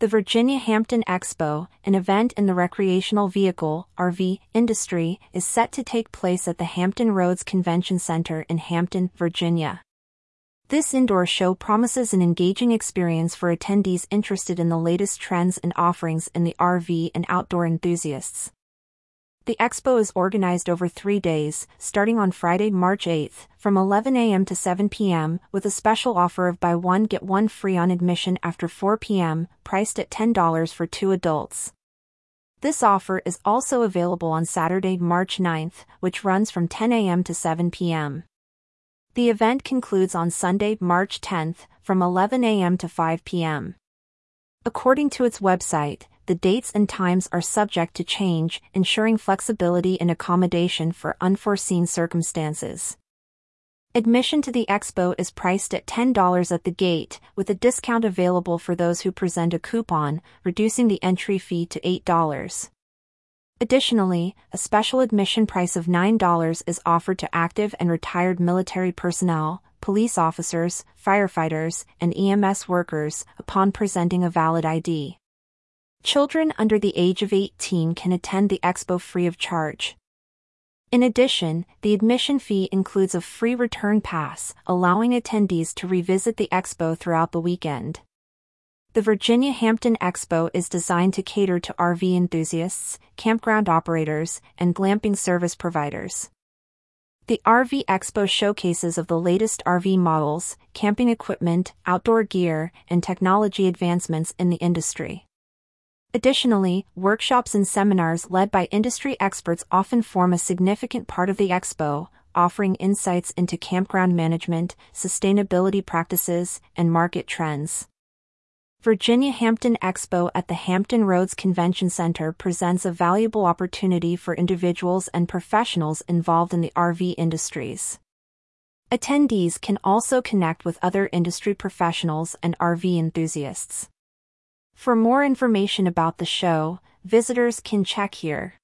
The Virginia Hampton Expo, an event in the recreational vehicle RV industry, is set to take place at the Hampton Roads Convention Center in Hampton, Virginia. This indoor show promises an engaging experience for attendees interested in the latest trends and offerings in the RV and outdoor enthusiasts. The expo is organized over three days, starting on Friday, March 8th, from 11 a.m. to 7 p.m., with a special offer of buy one get one free on admission after 4 p.m., priced at $10 for two adults. This offer is also available on Saturday, March 9th, which runs from 10 a.m. to 7 p.m. The event concludes on Sunday, March 10th, from 11 a.m. to 5 p.m. According to its website, the dates and times are subject to change, ensuring flexibility and accommodation for unforeseen circumstances. Admission to the expo is priced at $10 at the gate, with a discount available for those who present a coupon, reducing the entry fee to $8. Additionally, a special admission price of $9 is offered to active and retired military personnel, police officers, firefighters, and EMS workers upon presenting a valid ID. Children under the age of 18 can attend the expo free of charge. In addition, the admission fee includes a free return pass, allowing attendees to revisit the expo throughout the weekend. The Virginia Hampton Expo is designed to cater to RV enthusiasts, campground operators, and glamping service providers. The RV Expo showcases of the latest RV models, camping equipment, outdoor gear, and technology advancements in the industry. Additionally, workshops and seminars led by industry experts often form a significant part of the expo, offering insights into campground management, sustainability practices, and market trends. Virginia Hampton Expo at the Hampton Roads Convention Center presents a valuable opportunity for individuals and professionals involved in the RV industries. Attendees can also connect with other industry professionals and RV enthusiasts. For more information about the show, visitors can check here.